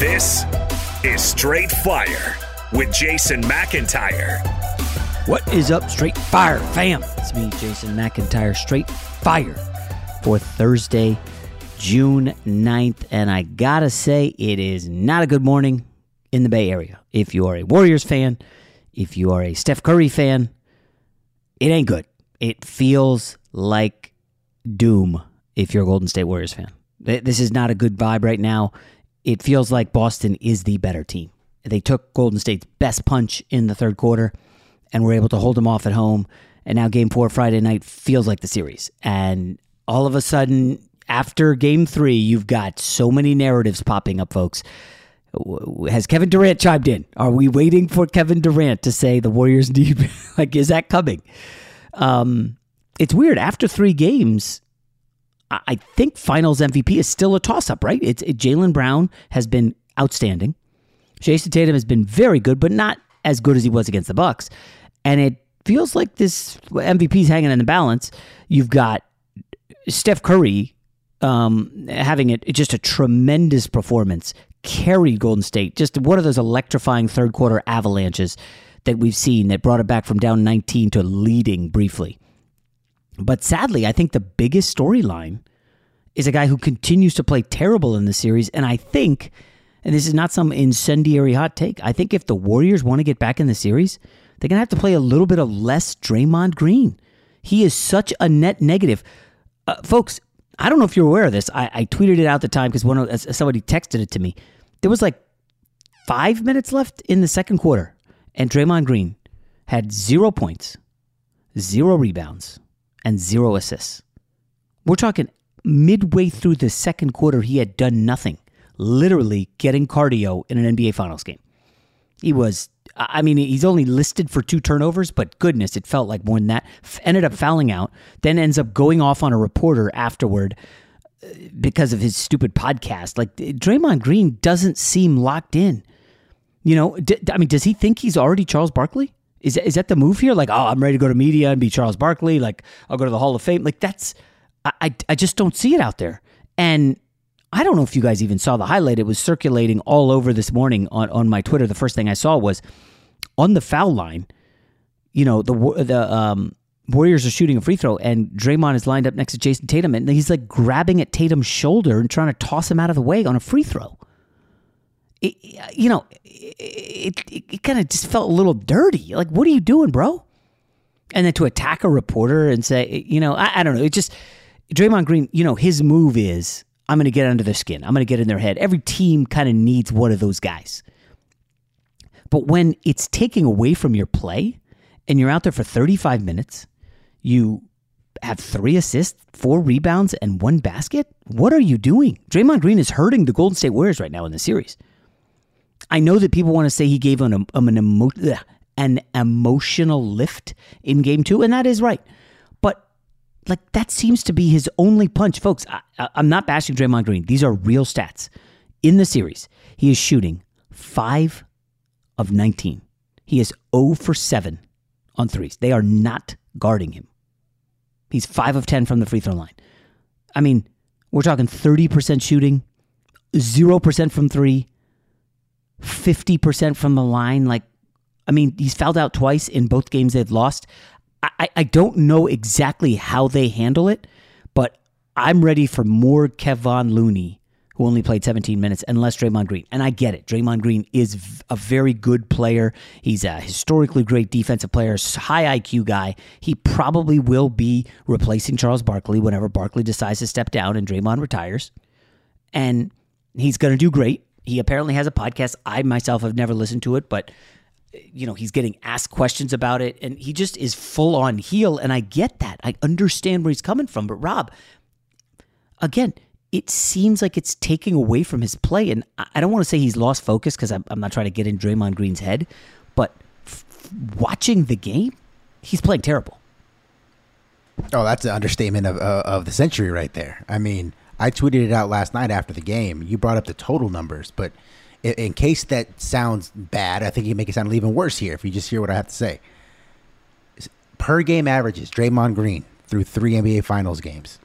This is Straight Fire with Jason McIntyre. What is up, Straight Fire fam? It's me, Jason McIntyre, Straight Fire for Thursday, June 9th. And I gotta say, it is not a good morning in the Bay Area. If you are a Warriors fan, if you are a Steph Curry fan, it ain't good. It feels like doom if you're a Golden State Warriors fan. This is not a good vibe right now it feels like Boston is the better team. They took Golden State's best punch in the third quarter and were able to hold them off at home. And now game four Friday night feels like the series. And all of a sudden, after game three, you've got so many narratives popping up, folks. Has Kevin Durant chimed in? Are we waiting for Kevin Durant to say the Warriors need? like, is that coming? Um, it's weird. After three games, I think Finals MVP is still a toss up, right? It's it, Jaylen Brown has been outstanding. Jayson Tatum has been very good, but not as good as he was against the Bucks. And it feels like this MVP's hanging in the balance. You've got Steph Curry um, having it just a tremendous performance, carried Golden State. Just one of those electrifying third quarter avalanches that we've seen that brought it back from down 19 to leading briefly. But sadly, I think the biggest storyline is a guy who continues to play terrible in the series. And I think, and this is not some incendiary hot take, I think if the Warriors want to get back in the series, they're going to have to play a little bit of less Draymond Green. He is such a net negative. Uh, folks, I don't know if you're aware of this. I, I tweeted it out at the time because one of, somebody texted it to me. There was like five minutes left in the second quarter, and Draymond Green had zero points, zero rebounds, and zero assists. We're talking midway through the second quarter, he had done nothing, literally getting cardio in an NBA Finals game. He was, I mean, he's only listed for two turnovers, but goodness, it felt like more than that. Ended up fouling out, then ends up going off on a reporter afterward uh, because of his stupid podcast. Like, Draymond Green doesn't seem locked in. You know, I mean, does he think he's already Charles Barkley? Is is that the move here? Like, oh, I'm ready to go to media and be Charles Barkley. Like, I'll go to the Hall of Fame. Like, that's I I, I just don't see it out there. And I don't know if you guys even saw the highlight. It was circulating all over this morning on on my Twitter. The first thing I saw was on the foul line. You know, the the um, Warriors are shooting a free throw, and Draymond is lined up next to Jayson Tatum, and he's like grabbing at Tatum's shoulder and trying to toss him out of the way on a free throw. It, you know, it, it, it kind of just felt a little dirty. Like, what are you doing, bro? And then to attack a reporter and say, you know, I, I don't know. It just, Draymond Green, you know, his move is, I'm going to get under their skin. I'm going to get in their head. Every team kind of needs one of those guys. But when it's taking away from your play and you're out there for 35 minutes, you have three assists, four rebounds, and one basket, what are you doing? Draymond Green is hurting the Golden State Warriors right now in the series. I know that people want to say he gave an, um, an, emo- an emotional lift in game two, and that is right. But like that seems to be his only punch, folks. I, am not bashing Draymond Green. These are real stats. In the series, he is shooting five of 19. He is 0 for 7 on threes. They are not guarding him. He's 5 of 10 from the free throw line. I mean, we're talking 30% shooting, 0% from three, 50% from the line. Like, I mean, he's fouled out twice in both games they've lost. I, I don't know exactly how they handle it, but I'm ready for more Kevon Looney, who only played 17 minutes, and less Draymond Green. And I get it. Draymond Green is a very good player. He's a historically great defensive player, high IQ guy. He probably will be replacing Charles Barkley whenever Barkley decides to step down and Draymond retires. And he's going to do great. He apparently has a podcast. I myself have never listened to it, but you know, he's getting asked questions about it and he just is full on heel and I get that. I understand where he's coming from, but Rob again, it seems like it's taking away from his play and I don't want to say he's lost focus cuz I'm, I'm not trying to get in Draymond Green's head, but f- watching the game, he's playing terrible. Oh, that's an understatement of uh, of the century right there. I mean, I tweeted it out last night after the game. You brought up the total numbers, but in, in case that sounds bad, I think you make it sound even worse here if you just hear what I have to say. Per game averages, Draymond Green through three NBA Finals games.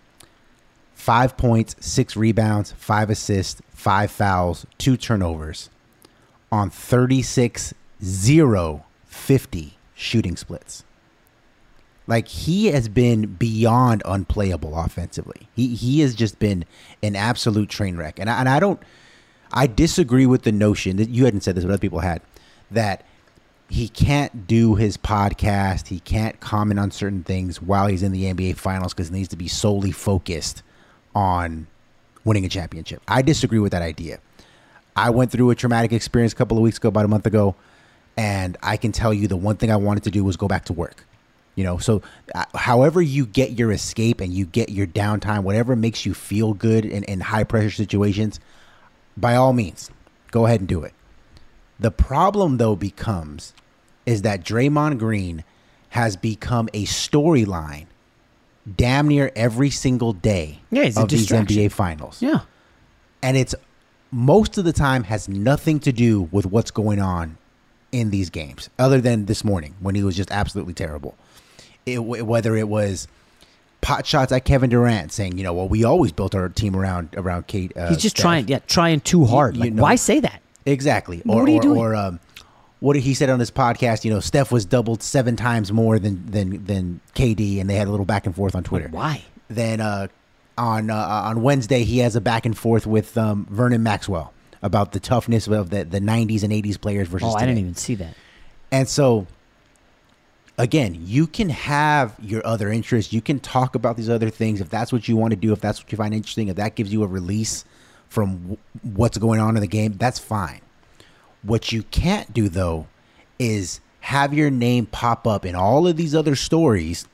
Five points, six rebounds, five assists, five fouls, two turnovers on 36 0 50 shooting splits. Like he has been beyond unplayable offensively. He he has just been an absolute train wreck. And I, and I don't I disagree with the notion that you hadn't said this, but other people had that he can't do his podcast. He can't comment on certain things while he's in the NBA Finals because he needs to be solely focused on winning a championship. I disagree with that idea. I went through a traumatic experience a couple of weeks ago, about a month ago, and I can tell you the one thing I wanted to do was go back to work. You know, so uh, however you get your escape and you get your downtime, whatever makes you feel good in, in high pressure situations, by all means, go ahead and do it. The problem though becomes is that Draymond Green has become a storyline damn near every single day yeah, of these NBA finals. Yeah. And it's most of the time has nothing to do with what's going on in these games, other than this morning when he was just absolutely terrible it, whether it was pot shots at Kevin Durant saying, you know, well, we always built our team around around KD. Uh, He's just Steph. trying, yeah, trying too hard. You, like, know, why say that? Exactly. Or, what are you or, doing? Or um, what he said on this podcast, you know, Steph was doubled seven times more than than than KD, and they had a little back and forth on Twitter. Why? Then uh, on uh, on Wednesday, he has a back and forth with um, Vernon Maxwell about the toughness of the the '90s and '80s players versus. Oh, today. I didn't even see that. And so again, you can have your other interests. You can talk about these other things if that's what you want to do, if that's what you find interesting, if that gives you a release from w- what's going on in the game, that's fine. What you can't do, though, is have your name pop up in all of these other stories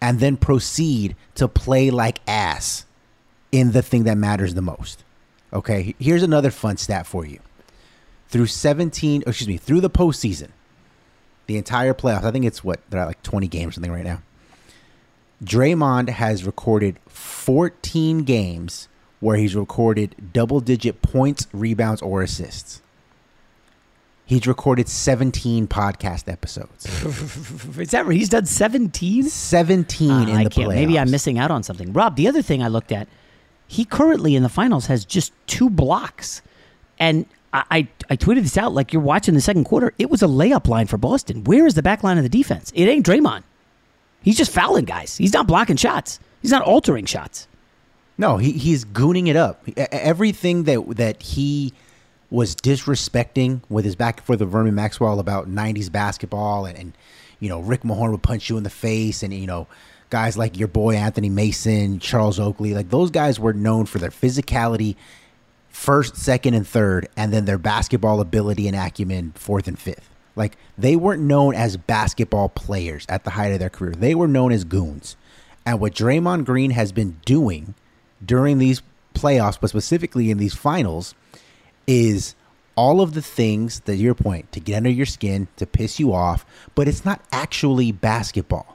and then proceed to play like ass in the thing that matters the most. Okay, here's another fun stat for you. Through 17, excuse me, through the postseason, the entire playoffs. I think it's what they're at like 20 games or something right now. Draymond has recorded 14 games where he's recorded double digit points, rebounds, or assists. He's recorded 17 podcast episodes. Is that right? He's done 17? 17 Uh, in I the can't. playoffs. Maybe I'm missing out on something. Rob, the other thing I looked at, he currently in the finals has just two blocks. And I, I, tweeted this out like you're watching the second quarter. It was a layup line for Boston. Where is the back line of the defense? It ain't Draymond. He's just fouling guys. He's not blocking shots. He's not altering shots. No, he, he's gooning it up. Everything that that he was disrespecting with his back and forth with Vernon Maxwell about '90s basketball, and, and you know Rick Mahorn would punch you in the face, and you know guys like your boy Anthony Mason, Charles Oakley, like those guys were known for their physicality, first, second, and third, and then their basketball ability and acumen fourth and fifth. Like they weren't known as basketball players at the height of their career. They were known as goons. And what Draymond Green has been doing during these playoffs, but specifically in these finals, is all of the things that your point to get under your skin, to piss you off, but it's not actually basketball.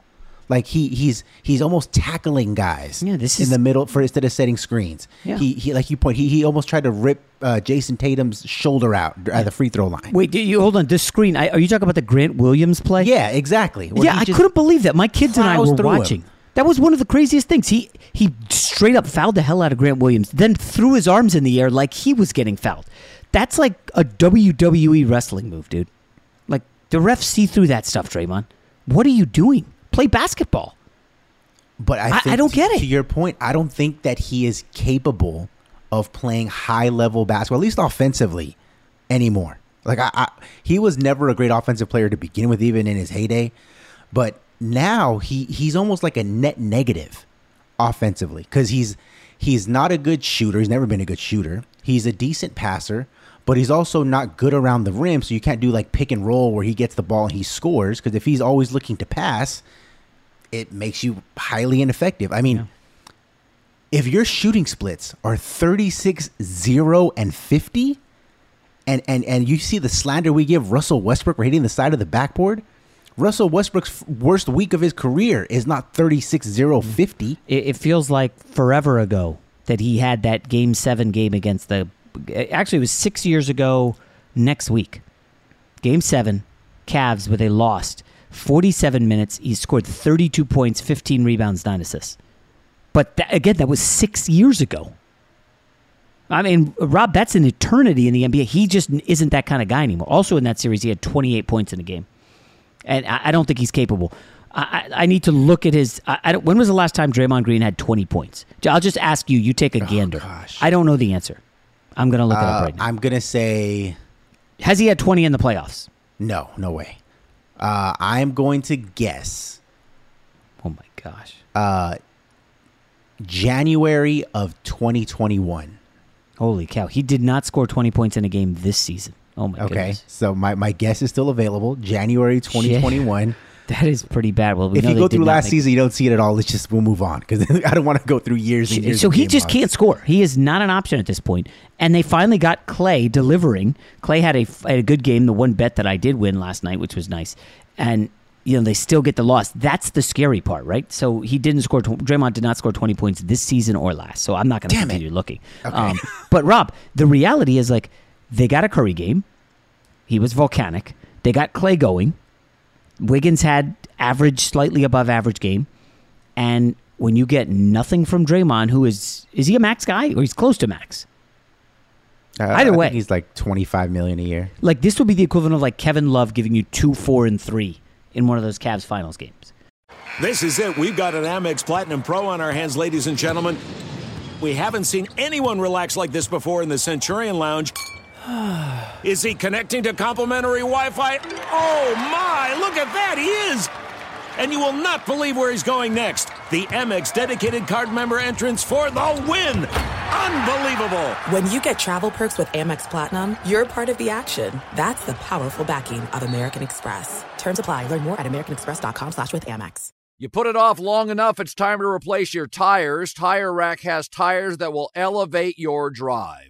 Like he he's he's almost tackling guys Yeah, this in is- the middle for instead of setting screens. Yeah. He he like you point he he almost tried to rip uh, Jayson Tatum's shoulder out at the free throw line. Wait, do you hold on. This screen, I, are you talking about the Grant Williams play? Yeah, exactly. Where yeah, I couldn't believe that. My kids and I were through him. watching. That was one of the craziest things. He he straight up fouled the hell out of Grant Williams, then threw his arms in the air like he was getting fouled. That's like a WWE wrestling move, dude. Like the refs see through that stuff, Draymond. What are you doing? Play basketball. But I, I- I don't to- get it. To your point, I don't think that he is capable of playing high level basketball, at least offensively, anymore. Like I, I, he was never a great offensive player to begin with, even in his heyday. But now he he's almost like a net negative offensively because he's he's not a good shooter. He's never been a good shooter. He's a decent passer, but he's also not good around the rim. So you can't do like pick and roll where he gets the ball and he scores. Because if he's always looking to pass, it makes you highly ineffective. I mean, if your shooting splits are 36 0 and 50 and and and you see the slander we give Russell Westbrook for hitting the side of the backboard, Russell Westbrook's worst week of his career is not 36 0 50. It, it feels like forever ago that he had that game seven game against the. Actually, it was six years ago next week. Game seven, Cavs, where they lost. 47 minutes. He scored 32 points, 15 rebounds, 9 assists. But that, again, that was six years ago. I mean, Rob, that's an eternity in the NBA. He just isn't that kind of guy anymore. Also, in that series, he had 28 points in a game. And I, I don't think he's capable. I, I need to look at his. I, I don't, when was the last time Draymond Green had 20 points? I'll just ask you. You take a gander. I don't know the answer. I'm going to look it up Uh, right now. I'm going to say Has he had 20 in the playoffs? no, no way. Uh, I'm going to guess Oh, my gosh. uh, January of 2021. Holy cow. He did not score 20 points in a game this season. Oh, my Okay, goodness. so my, my guess is still available. January 2021. That is pretty bad. Well, we if you go through last make- season, you don't see it at all. Let's just we'll move on because I don't want to go through years and years. So he just logs. can't score. He is not an option at this point. And they finally got Clay delivering. Clay had a, had a good game, the one bet that I did win last night, which was nice. And you know they still get the loss. That's the scary part, right? So he didn't score. Draymond did not score twenty points this season or last. So I'm not going to Damn it. continue looking. Um, but Rob, the reality is like they got a Curry game. He was volcanic. They got Clay going. Wiggins had average, slightly above average game. And when you get nothing from Draymond, who is is he a max guy or he's close to max? Uh, Either I think way. he's like 25 million a year. Like this would be the equivalent of like Kevin Love giving you two, four, and three in one of those Cavs finals games. This is it. We've got an Amex Platinum Pro on our hands, ladies and gentlemen. We haven't seen anyone relax like this before in the Centurion Lounge. Is he connecting to complimentary Wi Fi? Oh my, look at that, he is! And you will not believe where he's going next. The Amex dedicated card member entrance for the win! Unbelievable! When you get travel perks with Amex Platinum, you're part of the action. That's the powerful backing of American Express. Terms apply. Learn more at americanexpress.com slash with Amex. You put it off long enough, it's time to replace your tires. Tire Rack has tires that will elevate your drive.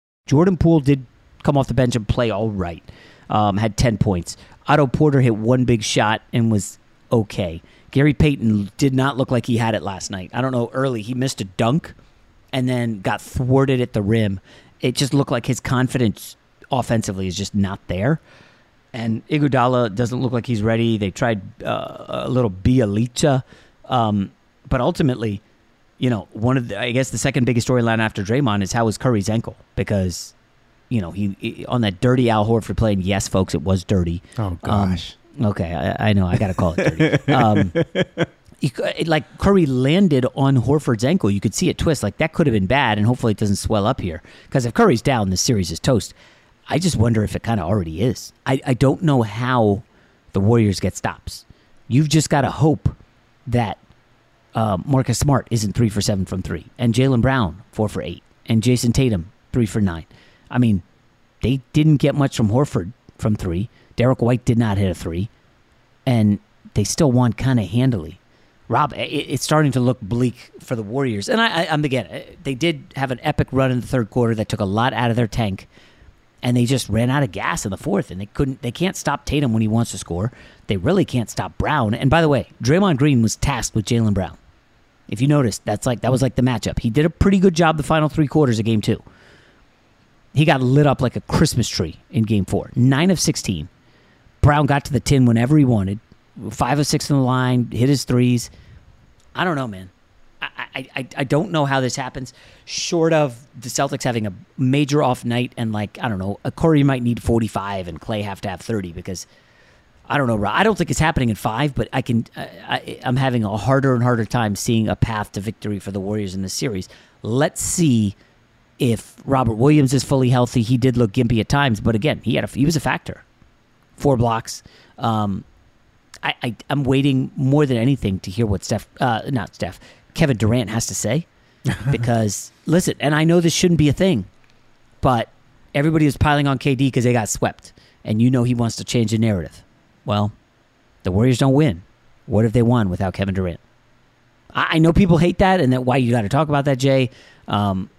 Jordan Poole did come off the bench and play all right. Um, had 10 points. Otto Porter hit one big shot and was okay. Gary Payton did not look like he had it last night. I don't know, early he missed a dunk and then got thwarted at the rim. It just looked like his confidence offensively is just not there. And Iguodala doesn't look like he's ready. They tried uh, a little Bjelica, um, but ultimately, you know, one of the, I guess the second biggest storyline after Draymond is how was Curry's ankle because, you know, he, he on that dirty Al Horford play. And yes, folks, it was dirty. Oh gosh. Um, okay, I, I, know I got to call it dirty. um, like Curry landed on Horford's ankle. You could see it twist. Like that could have been bad, and hopefully it doesn't swell up here. Because if Curry's down, this series is toast. I just wonder if it kind of already is. I, I don't know how the Warriors get stops. You've just got to hope that uh, Marcus Smart isn't three for seven from three, and Jaylen Brown four for eight, and Jayson Tatum three for nine. I mean, they didn't get much from Horford from three. Derrick White did not hit a three, and they still won kind of handily. Rob, it, it's starting to look bleak for the Warriors, and I, I, I'm again. They did have an epic run in the third quarter that took a lot out of their tank and they just ran out of gas in the fourth and they couldn't they can't stop Tatum when he wants to score. They really can't stop Brown. And by the way, Draymond Green was tasked with Jaylen Brown. If you noticed, that's like that was like the matchup. He did a pretty good job the final three quarters of game two. he got lit up like a Christmas tree in game four. Nine of 16. Brown got to the tin whenever he wanted. Five of six in the line, hit his threes. I don't know, man. I, I, I don't know how this happens, short of the Celtics having a major off night and, like, I don't know, a Curry might need 45 and Clay have to have 30 because I don't know. I don't think it's happening in five, but I can. I, I'm having a harder and harder time seeing a path to victory for the Warriors in this series. Let's see if Robert Williams is fully healthy. He did look gimpy at times, but again, he had a, he was a factor. Four blocks. Um, I, I am waiting more than anything to hear what Steph, uh, not Steph, Kevin Durant has to say, because listen, and I know this shouldn't be a thing, but everybody is piling on KD because they got swept, and you know he wants to change the narrative. Well, the Warriors don't win. What if they won without Kevin Durant? I, I know people hate that, and that why you got to talk about that, Jay. Um,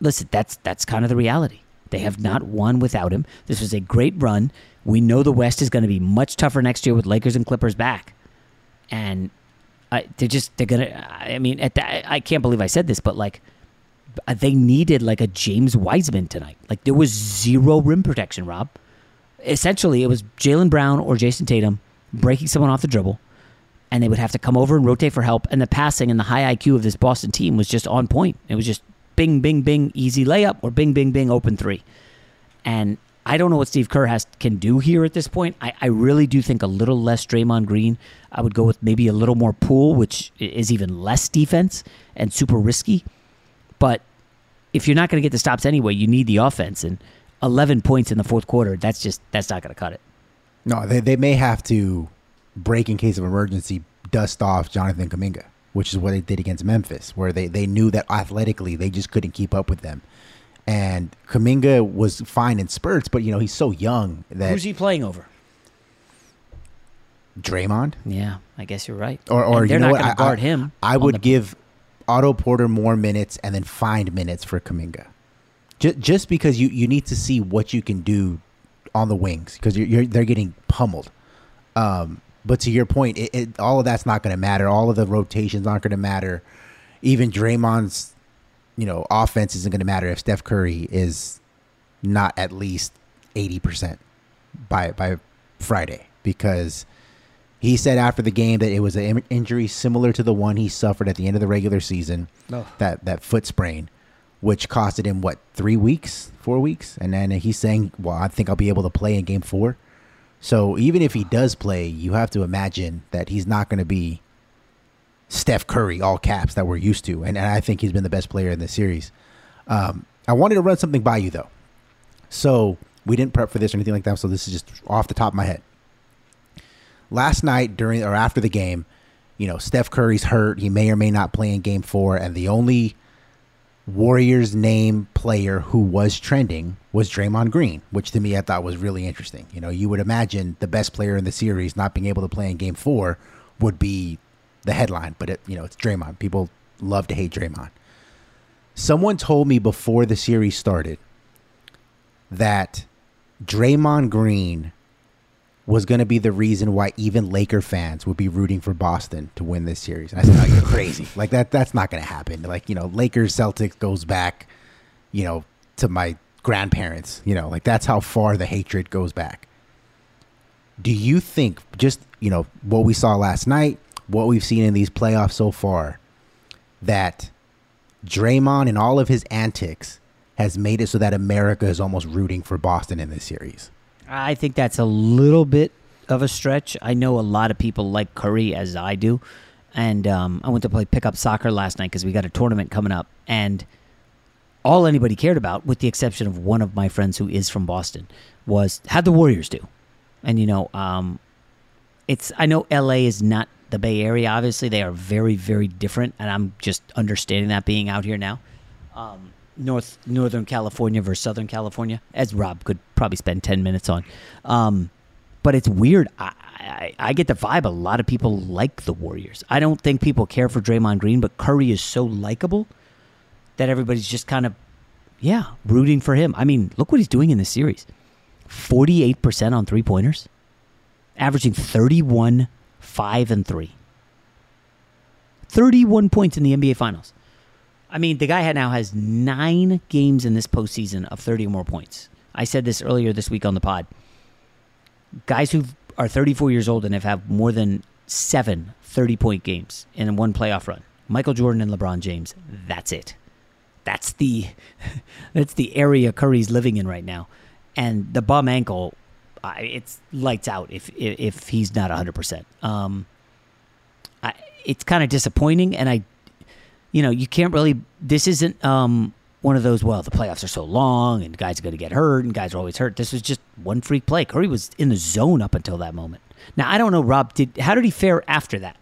listen, that's that's kind of the reality. They have not won without him. This was a great run. We know the West is going to be much tougher next year with Lakers and Clippers back, and uh, they're just they're gonna. I mean, at the, I can't believe I said this, but like they needed like a James Wiseman tonight. Like there was zero rim protection, Rob essentially it was Jaylen Brown or Jayson Tatum breaking someone off the dribble, and they would have to come over and rotate for help. And the passing and the high IQ of this Boston team was just on point. It was just bing, bing, bing, easy layup or bing, bing, bing, open three. And I don't know what Steve Kerr has can do here at this point. I, I really do think a little less Draymond Green. I would go with maybe a little more Poole, which is even less defense and super risky. But if you're not going to get the stops anyway, you need the offense. And 11 points in the fourth quarter, that's just that's not going to cut it. No, they they may have to break in case of emergency, dust off Jonathan Kuminga, which is what they did against Memphis, where they they knew that athletically they just couldn't keep up with them. And Kuminga was fine in spurts, but you know he's so young that who's he playing over? Draymond. Yeah, I guess you're right. Or or they're you know not going to guard I, him. I would give Otto Porter more minutes and then find minutes for Kuminga. Just, just because you, you need to see what you can do on the wings because you're, you're, they're getting pummeled. Um, but to your point, it, it, all of that's not going to matter. All of the rotations aren't going to matter. Even Draymond's, you know, offense isn't going to matter if Steph Curry is not at least eighty percent by by Friday because he said after the game that it was an injury similar to the one he suffered at the end of the regular season. Oh. That that foot sprain which costed him what three weeks, four weeks, and then he's saying, "Well, I think I'll be able to play in Game four. So even if he does play, you have to imagine that he's not going to be Steph Curry, all caps that we're used to, and, and I think he's been the best player in the series. Um, I wanted to run something by you though, so we didn't prep for this or anything like that. So this is just off the top of my head. Last night during or after the game, you know, Steph Curry's hurt. He may or may not play in Game four, and the only Warriors name player who was trending was Draymond Green, which to me I thought was really interesting. You know, you would imagine the best player in the series not being able to play in game four would be the headline, but it, you know, it's Draymond. People love to hate Draymond. Someone told me before the series started that Draymond Green was going to be the reason why even Laker fans would be rooting for Boston to win this series. And I said, oh, you're crazy. Like that, that's not going to happen. Like, you know, Lakers Celtics goes back, you know, to my grandparents, you know, like that's how far the hatred goes back. Do you think just, you know, what we saw last night, what we've seen in these playoffs so far, that Draymond and all of his antics has made it so that America is almost rooting for Boston in this series? I think that's a little bit of a stretch. I know a lot of people like Curry as I do, and um, I went to play pickup soccer last night because we got a tournament coming up, and all anybody cared about, with the exception of one of my friends who is from Boston, was how the Warriors do. And you know, um, it's I know L.A. is not the Bay Area. Obviously, they are very, very different, and I'm just understanding that being out here now. Um, North Northern California versus Southern California, as Rob could probably spend ten minutes on. Um, but it's weird. I, I, I get the vibe a lot of people like the Warriors. I don't think people care for Draymond Green, but Curry is so likable that everybody's just kind of, yeah, rooting for him. I mean, look what he's doing in this series: forty-eight percent on three pointers, averaging thirty-one, five and three. Thirty-one points in the NBA Finals. I mean, the guy now has nine games in this postseason of 30 or more points. I said this earlier this week on the pod. Guys who are 34 years old and have had more than seven 30 point games in one playoff run. Michael Jordan and LeBron James. That's it. That's the that's the area Curry's living in right now. And the bum ankle, it's lights out if if, if he's not 100%. Um, I, it's kind of disappointing, and I, you know, you can't really. This isn't um, one of those. Well, the playoffs are so long, and guys are going to get hurt, and guys are always hurt. This was just one freak play. Curry was in the zone up until that moment. Now I don't know, Rob. Did how did he fare after that?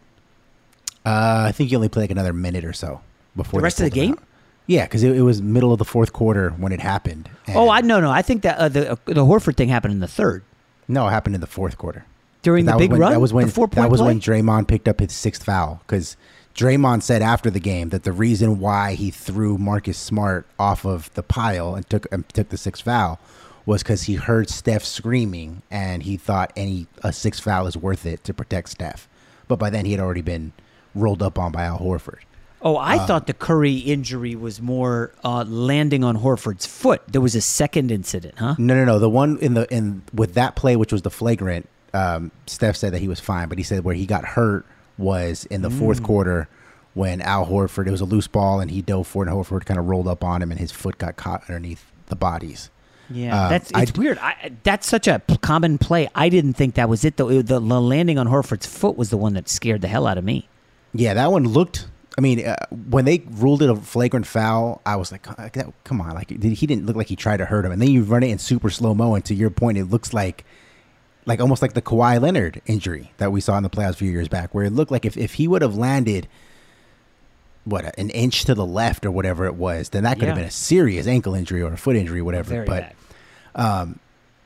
Uh, I think he only played like another minute or so before The rest of the game? out. Yeah, because it, it was middle of the fourth quarter when it happened. oh, I no no. I think that uh, the uh, the Horford thing happened in the third. No, it happened in the fourth quarter. During That the was big when, run? That was when The four-point that was when Draymond picked up his sixth foul because Draymond said after the game that the reason why he threw Marcus Smart off of the pile and took and took the sixth foul was because he heard Steph screaming and he thought any a sixth foul is worth it to protect Steph. But by then he had already been rolled up on by Al Horford. Oh, I Um, thought the Curry injury was more uh, landing on Horford's foot. There was a second incident, huh? No, no, no. The one in the in with that play, which was the flagrant, um, Steph said that he was fine, but he said where he got hurt was in the fourth Mm. quarter when Al Horford. It was a loose ball, and he dove for it, and Horford kind of rolled up on him, and his foot got caught underneath the bodies. Yeah, Uh, that's I it's weird. I, that's such a p- common play. I didn't think that was it though. It- the, the landing on Horford's foot was the one that scared the hell out of me. Yeah, that one looked. I mean, uh, when they ruled it a flagrant foul, I was like, "Uh, "Come on!" Like did- he didn't look like he tried to hurt him, and then you run it in super slow mo, and to your point, it looks like, like almost like the Kawhi Leonard injury that we saw in the playoffs a few years back, where it looked like if, if he would have landed, what an inch to the left or whatever it was, then that could have Yeah. been a serious ankle injury or a foot injury, whatever. Very but um,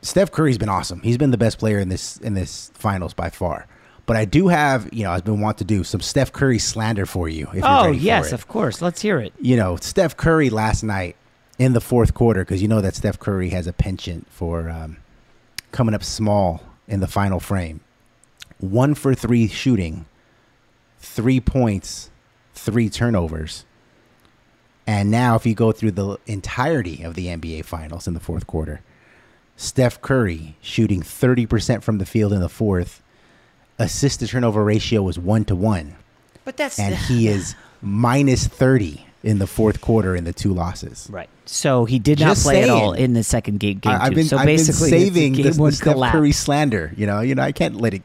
Steph Curry's been awesome. He's been the best player in this in this finals by far. But I do have, you know, I've been want to do some Steph Curry slander for you. If you're Oh yes, of course. Let's hear it. You know, Steph Curry last night in the fourth quarter, because you know that Steph Curry has a penchant for um, coming up small in the final frame. One for three shooting, three points, three turnovers. And now, if you go through the entirety of the NBA Finals in the fourth quarter, Steph Curry shooting 30% from the field in the fourth, assist to turnover ratio was one to one. But that's And he is minus 30 in the fourth quarter in the two losses. Right. So he did not Just play at all in the second game. game I, have been, so I've been basically, a saving this, the Steph collapse. Curry slander. You know, you know, I can't let it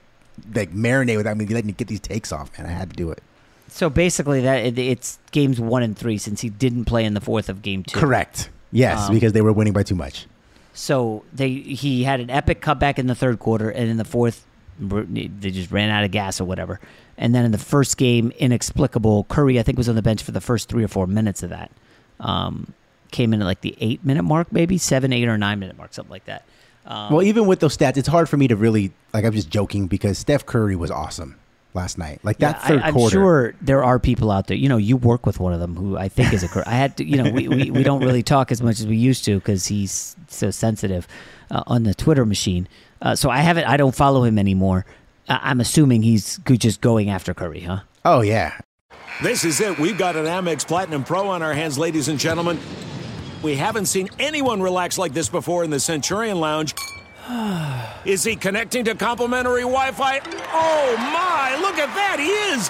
like marinate without me letting it get these takes off, man. I had to do it. So basically, that it- it's games one and three since he didn't play in the fourth of game two. Correct. Yes, Um, because they were winning by too much. So they he had an epic comeback in the third quarter, and in the fourth, they just ran out of gas or whatever. And then in the first game, inexplicable Curry, I think, was on the bench for the first three or four minutes of that. Um, came in at like the eight minute mark, maybe seven, eight, or nine minute mark, something like that. Um, well, even with those stats, it's hard for me to really like. I'm just joking because Steph Curry was awesome last night. Like that Yeah, third I, am quarter. sure there are people out there. You know, you work with one of them who I think is a. Cur- I had to. You know, we, we, we don't really talk as much as we used to because he's so sensitive uh, on the Twitter machine. Uh, so I haven't. I don't follow him anymore. I- I'm assuming he's go- just going after Curry, huh? Oh yeah. This is it. We've got an Amex Platinum Pro on our hands, ladies and gentlemen. We haven't seen anyone relax like this before in the Centurion Lounge. Is he connecting to complimentary Wi Fi? Oh my, look at that, he is!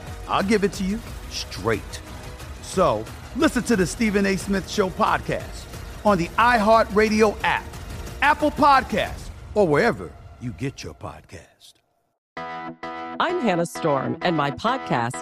I'll give it to you straight. So listen to the Stephen A. Smith Show podcast on the iHeartRadio app, Apple Podcasts, or wherever you get your podcast. I'm Hannah Storm, and my podcast,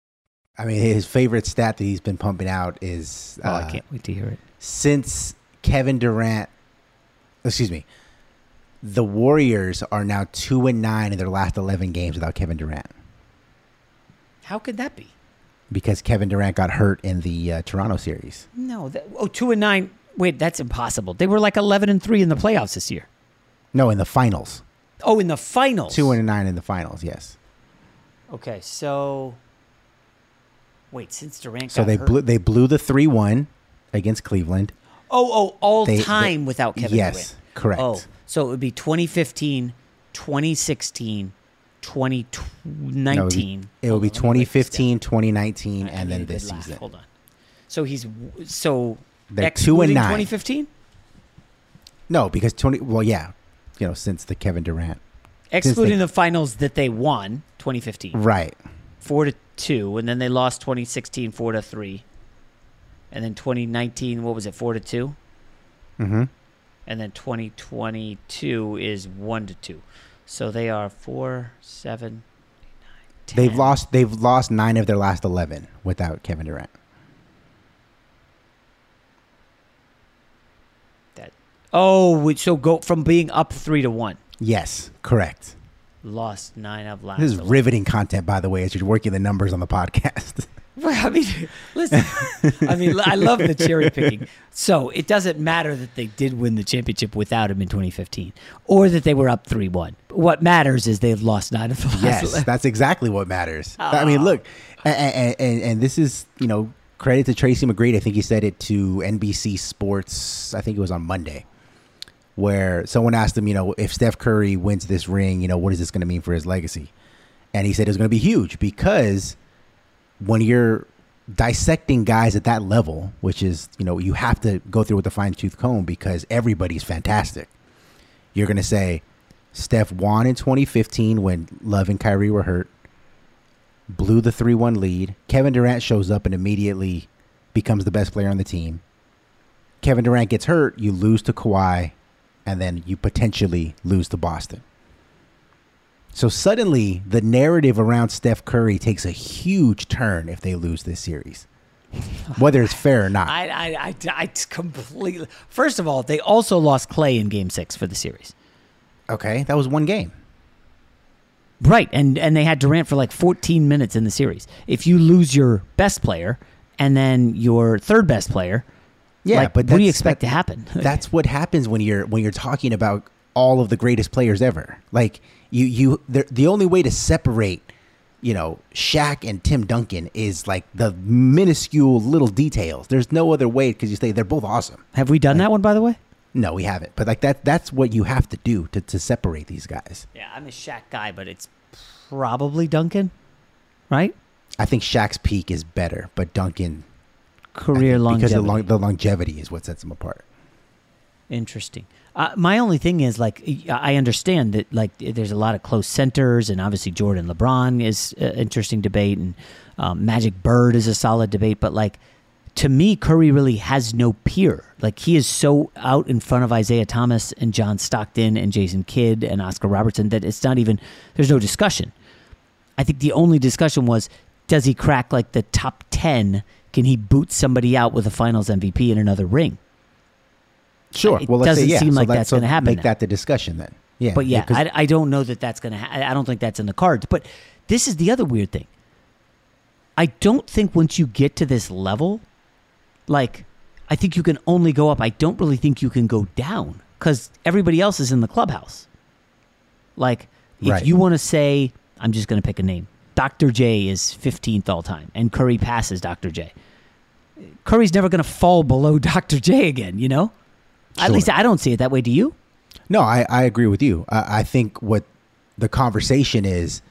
I mean, his favorite stat that he's been pumping out is. Oh, I can't wait to hear it. Since Kevin Durant, excuse me, the Warriors are now two and nine in their last eleven games without Kevin Durant How could that be? because Kevin Durant got hurt in the uh, Toronto series. No, that, oh, two and nine. Wait, that's impossible. They were like eleven and three in the playoffs this year. No, in the finals. Oh, in the finals. Two and nine in the finals. Yes. Okay, so wait, since Durant So got they hurt- blew they blew the three one against Cleveland. Oh, oh, all They- time they- without Kevin yes, Durant. Yes, correct. Oh, so it would be 2015, 2016, 2019. No, it would be, it would be 2015, 2019, and then this season. Hold on. So he's so They're two and nine. 2015, No, because twenty. Well, yeah, you know, since the Kevin Durant, excluding they- the finals that they won 2015, right? four to two, and then they lost 2016 four to three, and then 2019 what was it four to two, Mm-hmm. and then 2022 is one to two. So they are four, seven. They've lost. They've lost nine of their last eleven without Kevin Durant. That oh, we- so go from being up three to one, Yes, correct. Lost nine of last. This is 11. riveting content, by the way, as you're working the numbers on the podcast. I mean, listen. I mean, I love the cherry picking. So it doesn't matter that they did win the championship without him in 2015, or that they were up three one. What matters is they've lost nine of the last. Yes, that's exactly what matters. I mean, look, and, and, and this is you know credit to Tracy McGrady. I think he said it to NBC Sports. I think it was on Monday, where someone asked him, you know, if Steph Curry wins this ring, you know, what is this going to mean for his legacy? And he said it's going to be huge because when you're dissecting guys at that level, which is, you know, you have to go through with a fine tooth comb because everybody's fantastic. You're going to say Steph won in 2015 when Love and Kyrie were hurt, blew the 3 1 lead. Kevin Durant shows up and immediately becomes the best player on the team. Kevin Durant gets hurt, you lose to Kawhi, and then you potentially lose to Boston. So suddenly, the narrative around Steph Curry takes a huge turn if they lose this series, whether it's fair or not. I, I, I, I completely. First of all, they also lost Clay in Game Six for the series. Okay, that was one game. Right, and and they had Durant for like 14 minutes in the series. If you lose your best player and then your third best player, Yeah, like, but what do you expect that- to happen? That's what happens when you're when you're talking about all of the greatest players ever. Like you you the the only way to separate, you know, Shaq and Tim Duncan is like the minuscule little details. There's no other way because you say they're both awesome. Have we done that one by the way? No, we haven't. But like that that's what you have to do to to separate these guys. Yeah, I'm a Shaq guy, but it's probably Duncan, right? I think Shaq's peak is better, but Duncan Career think because the, long, the longevity is what sets him apart. Interesting. Uh, my only thing is like I understand that like there's a lot of close centers, and obviously Jordan LeBron is an interesting debate, and um, Magic Bird is a solid debate. But like to me, Curry really has no peer. Like he is so out in front of Isiah Thomas and John Stockton and Jason Kidd and Oscar Robertson that it's not even there's no discussion. I think the only discussion was does he crack like the top 10? Can he boot somebody out with a finals MVP and another ring? Sure. It well, let's doesn't say, yeah. seem so like let's- that's so going to happen. Make now. that the discussion then. Yeah. But yeah, I, I don't know that that's going to. Ha- I don't think that's in the cards. But this is the other weird thing. I don't think once you get to this level, like, I think you can only go up. I don't really think you can go down because everybody else is in the clubhouse. Like, if Right. you want to say, I'm just going to pick a name. Dr. J is 15th all time, and Curry passes Dr. J. Curry's never going to fall below Dr. J again. You know, at least I don't see it that way. Do you? No, I, I agree with you. I, I think what the conversation is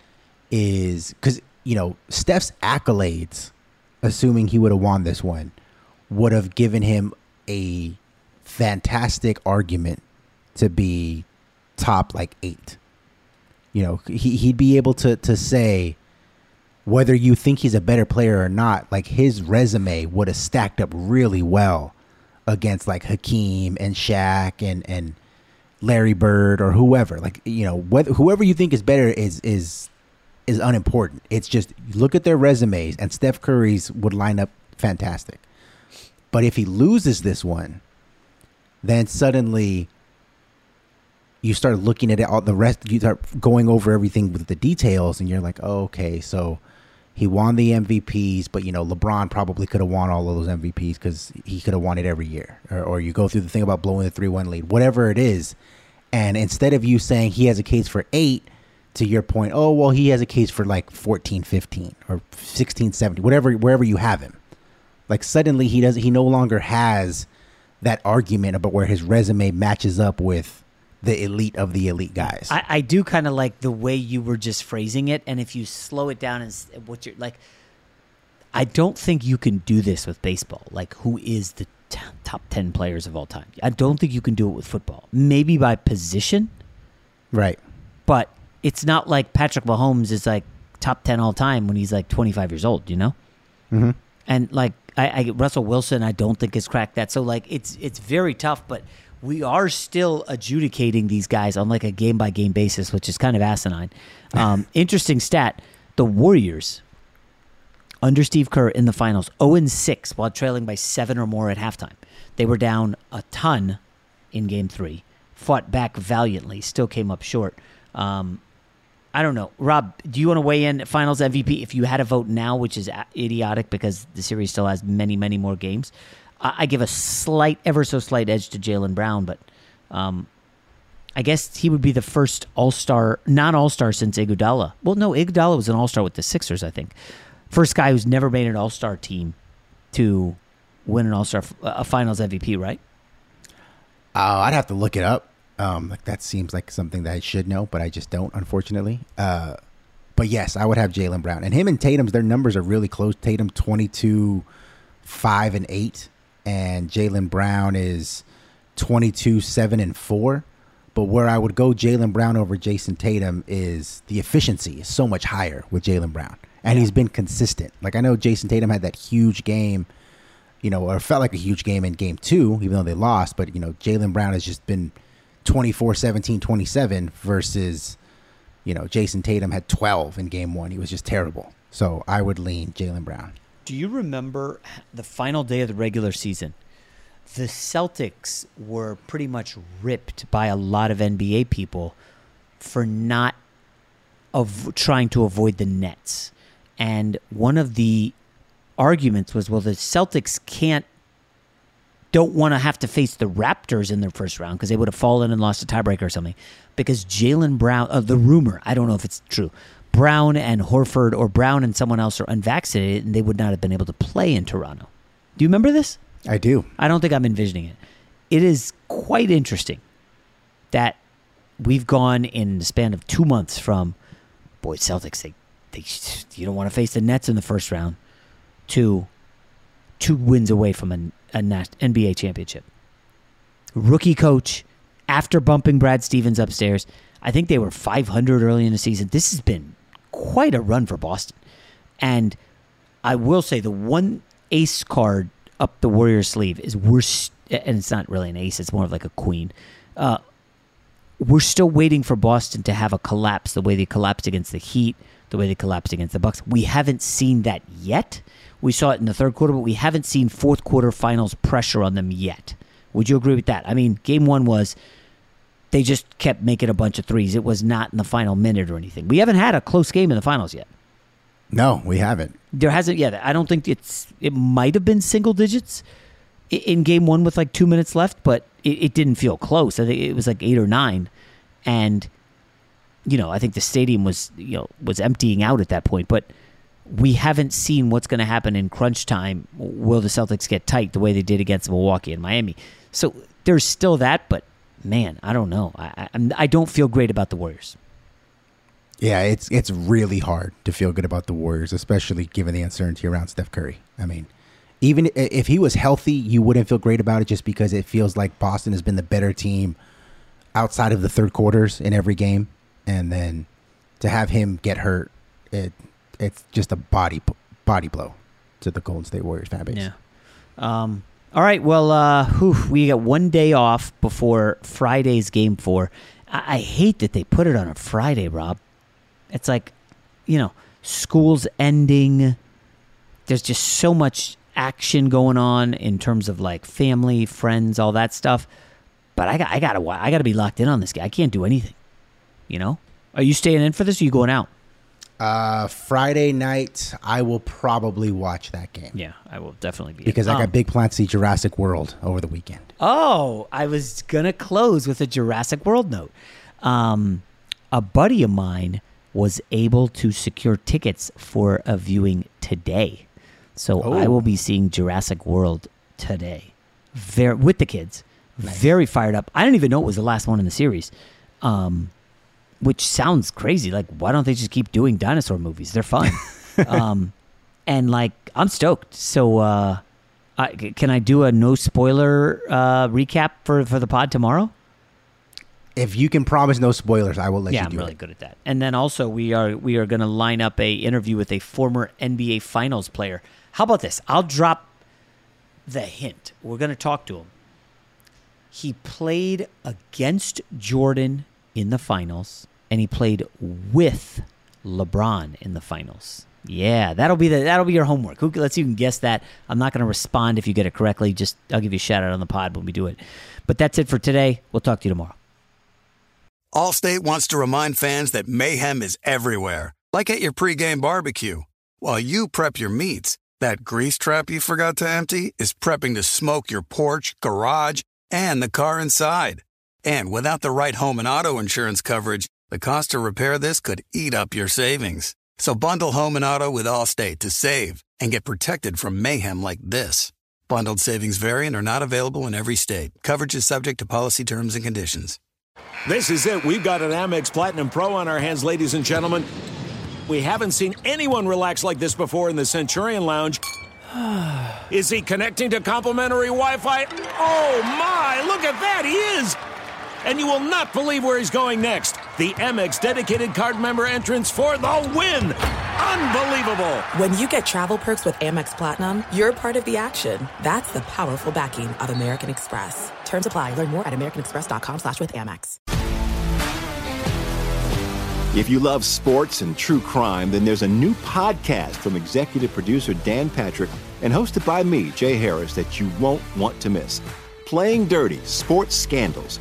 is because you know Steph's accolades, assuming he would have won this one, would have given him a fantastic argument to be top like eight. You know, he he'd be able to to say whether you think he's a better player or not. Like his resume would have stacked up really well against like Hakeem and Shaq and and Larry Bird or whoever. Like you know, whether whoever you think is better is is is unimportant. It's just look at their resumes, and Steph Curry's would line up fantastic. But if he loses this one, then suddenly you start looking at it all the rest you start going over everything with the details and you're like oh, okay so he won the mvps but you know lebron probably could have won all of those mvps because he could have won it every year. Or, or you go through the thing about blowing the 3-1 lead whatever it is. And instead of you saying he has a case for eight to your point oh well he has a case for like 14 15 or 16 17 whatever wherever you have him. Like suddenly he doesn't he no longer has that argument about where his resume matches up with the elite of the elite guys. I, I do kind of like the way you were just phrasing it, and if you slow it down and s- what you're like, I don't think you can do this with baseball. Like, who is the t- top ten players of all time? I don't think you can do it with football. Maybe by position, right? But it's not like Patrick Mahomes is like top ten all time when he's like 25 years old. You know, Mm-hmm. and like I, I Russell Wilson, I don't think has cracked that. So like it's it's very tough, but we are still adjudicating these guys on like a game by game basis, which is kind of asinine. Um, interesting stat: the Warriors under Steve Kerr in the finals, 0 6 while trailing by seven or more at halftime. They were down a ton in game three, fought back valiantly, still came up short. Um, I don't know. Rob, do you want to weigh in finals MVP if you had a vote now, which is idiotic because the series still has many, many more games? I, I give a slight, ever so slight edge to Jaylen Brown, but um, I guess he would be the first All Star, non All Star since Iguodala. Well, no, Iguodala was an All Star with the Sixers, I think. First guy who's never made an All Star team to win an All Star, a Finals MVP, right? Oh, I'd have to look it up. Um, like that seems like something that I should know, but I just don't, unfortunately. Uh, but yes, I would have Jaylen Brown and him and Tatum's. Their numbers are really close. Tatum twenty two, five and eight, and Jaylen Brown is twenty two, seven and four. But where I would go Jaylen Brown over Jayson Tatum is the efficiency is so much higher with Jaylen Brown, and he's been consistent. Like I know Jayson Tatum had that huge game you know, or felt like a huge game in game two, even though they lost. But, you know, Jaylen Brown has just been 24 17, 27 versus, you know, Jayson Tatum had 12 in game one. He was just terrible. So I would lean Jaylen Brown. Do you remember the final day of the regular season? The Celtics were pretty much ripped by a lot of NBA people for not of trying to avoid the Nets. And one of the arguments was, well, the Celtics can't don't want to have to face the Raptors in their first round because they would have fallen and lost a tiebreaker or something. Because Jaylen Brown, uh, the rumor, I don't know if it's true, Brown and Horford or Brown and someone else are unvaccinated and they would not have been able to play in Toronto. Do you remember this? I do. I don't think I'm envisioning it. It is quite interesting that we've gone in the span of two months from, boy, Celtics, they, they you don't want to face the Nets in the first round, to two wins away from an, a NBA championship. Rookie coach, after bumping Brad Stevens upstairs, I think they were 500 early in the season. This has been quite a run for Boston. And I will say the one ace card up the Warriors sleeve is we're, and it's not really an ace, it's more of like a queen. Uh, we're still waiting for Boston to have a collapse the way they collapsed against the Heat, the way they collapsed against the Bucks. We haven't seen that yet. We saw it in the third quarter, but we haven't seen fourth quarter finals pressure on them yet. Would you agree with that? I mean, game one was they just kept making a bunch of threes. It was not in the final minute or anything. We haven't had a close game in the finals yet. No, we haven't. There hasn't yet. I don't think it's. It might have been single digits in game one with like two minutes left, but it, it didn't feel close. I think it was like eight or nine, and you know, I think the stadium was you know was emptying out at that point, but we haven't seen what's going to happen in crunch time. Will the Celtics get tight the way they did against Milwaukee and Miami? So there's still that, but man, I don't know. I I, I don't feel great about the Warriors. Yeah, it's it's really hard to feel good about the Warriors, especially given the uncertainty around Steph Curry. I mean, even if he was healthy, you wouldn't feel great about it just because it feels like Boston has been the better team outside of the third quarters in every game, and then to have him get hurt, it it's just a body body blow to the Golden State Warriors fan base. Yeah. Um, all right. Well, uh, whew, we got one day off before Friday's game four. I-, I hate that they put it on a Friday, Rob. It's like, you know, school's ending. There's just so much action going on in terms of like family, friends, all that stuff. But I got, I gotta, I gotta be locked in on this guy. I can't do anything. You know, are you staying in for this? Or are you going out? Uh, Friday night, I will probably watch that game. Yeah, I will definitely be because. I got Um, big plans to see Jurassic World over the weekend. Oh, I was gonna close with a Jurassic World note. Um, a buddy of mine was able to secure tickets for a viewing today, so I Oh. will be seeing Jurassic World today. Very with the kids, very fired up. I didn't even know it was the last one in the series. Um, which sounds crazy. Like, why don't they just keep doing dinosaur movies? They're fun. um, and like, I'm stoked. So, uh, I, can I do a no spoiler uh, recap for for the pod tomorrow? If you can promise no spoilers, I will let you. yeah, I'm really it. good at that. And then also, we are we are going to line up a interview with a former NBA Finals player. How about this? I'll drop the hint. We're going to talk to him. He played against Jordan in the finals, and he played with LeBron in the finals. Yeah, that'll be the that'll be your homework. Who, let's you can guess that. I'm not going to respond if you get it correctly. Just I'll give you a shout out on the pod when we do it. But that's it for today. We'll talk to you tomorrow. Allstate wants to remind fans that mayhem is everywhere, like at your pregame barbecue. While you prep your meats, that grease trap you forgot to empty is prepping to smoke your porch, garage, and the car inside. And without the right home and auto insurance coverage, the cost to repair this could eat up your savings. So bundle home and auto with Allstate to save and get protected from mayhem like this. Bundled savings variant are not available in every state. Coverage is subject to policy terms and conditions. This is it. We've got an Amex Platinum Pro on our hands, ladies and gentlemen. We haven't seen anyone relax like this before in the Centurion Lounge. Is he connecting to complimentary Wi Fi? Oh my, look at that, he is! And you will not believe where he's going next. The Amex dedicated card member entrance for the win! Unbelievable! When you get travel perks with Amex Platinum, you're part of the action. That's the powerful backing of American Express. Terms apply. Learn more at americanexpress.com slash with Amex. If you love sports and true crime, then there's a new podcast from executive producer Dan Patrick and hosted by me, Jay Harris, that you won't want to miss. Playing Dirty Sports Scandals.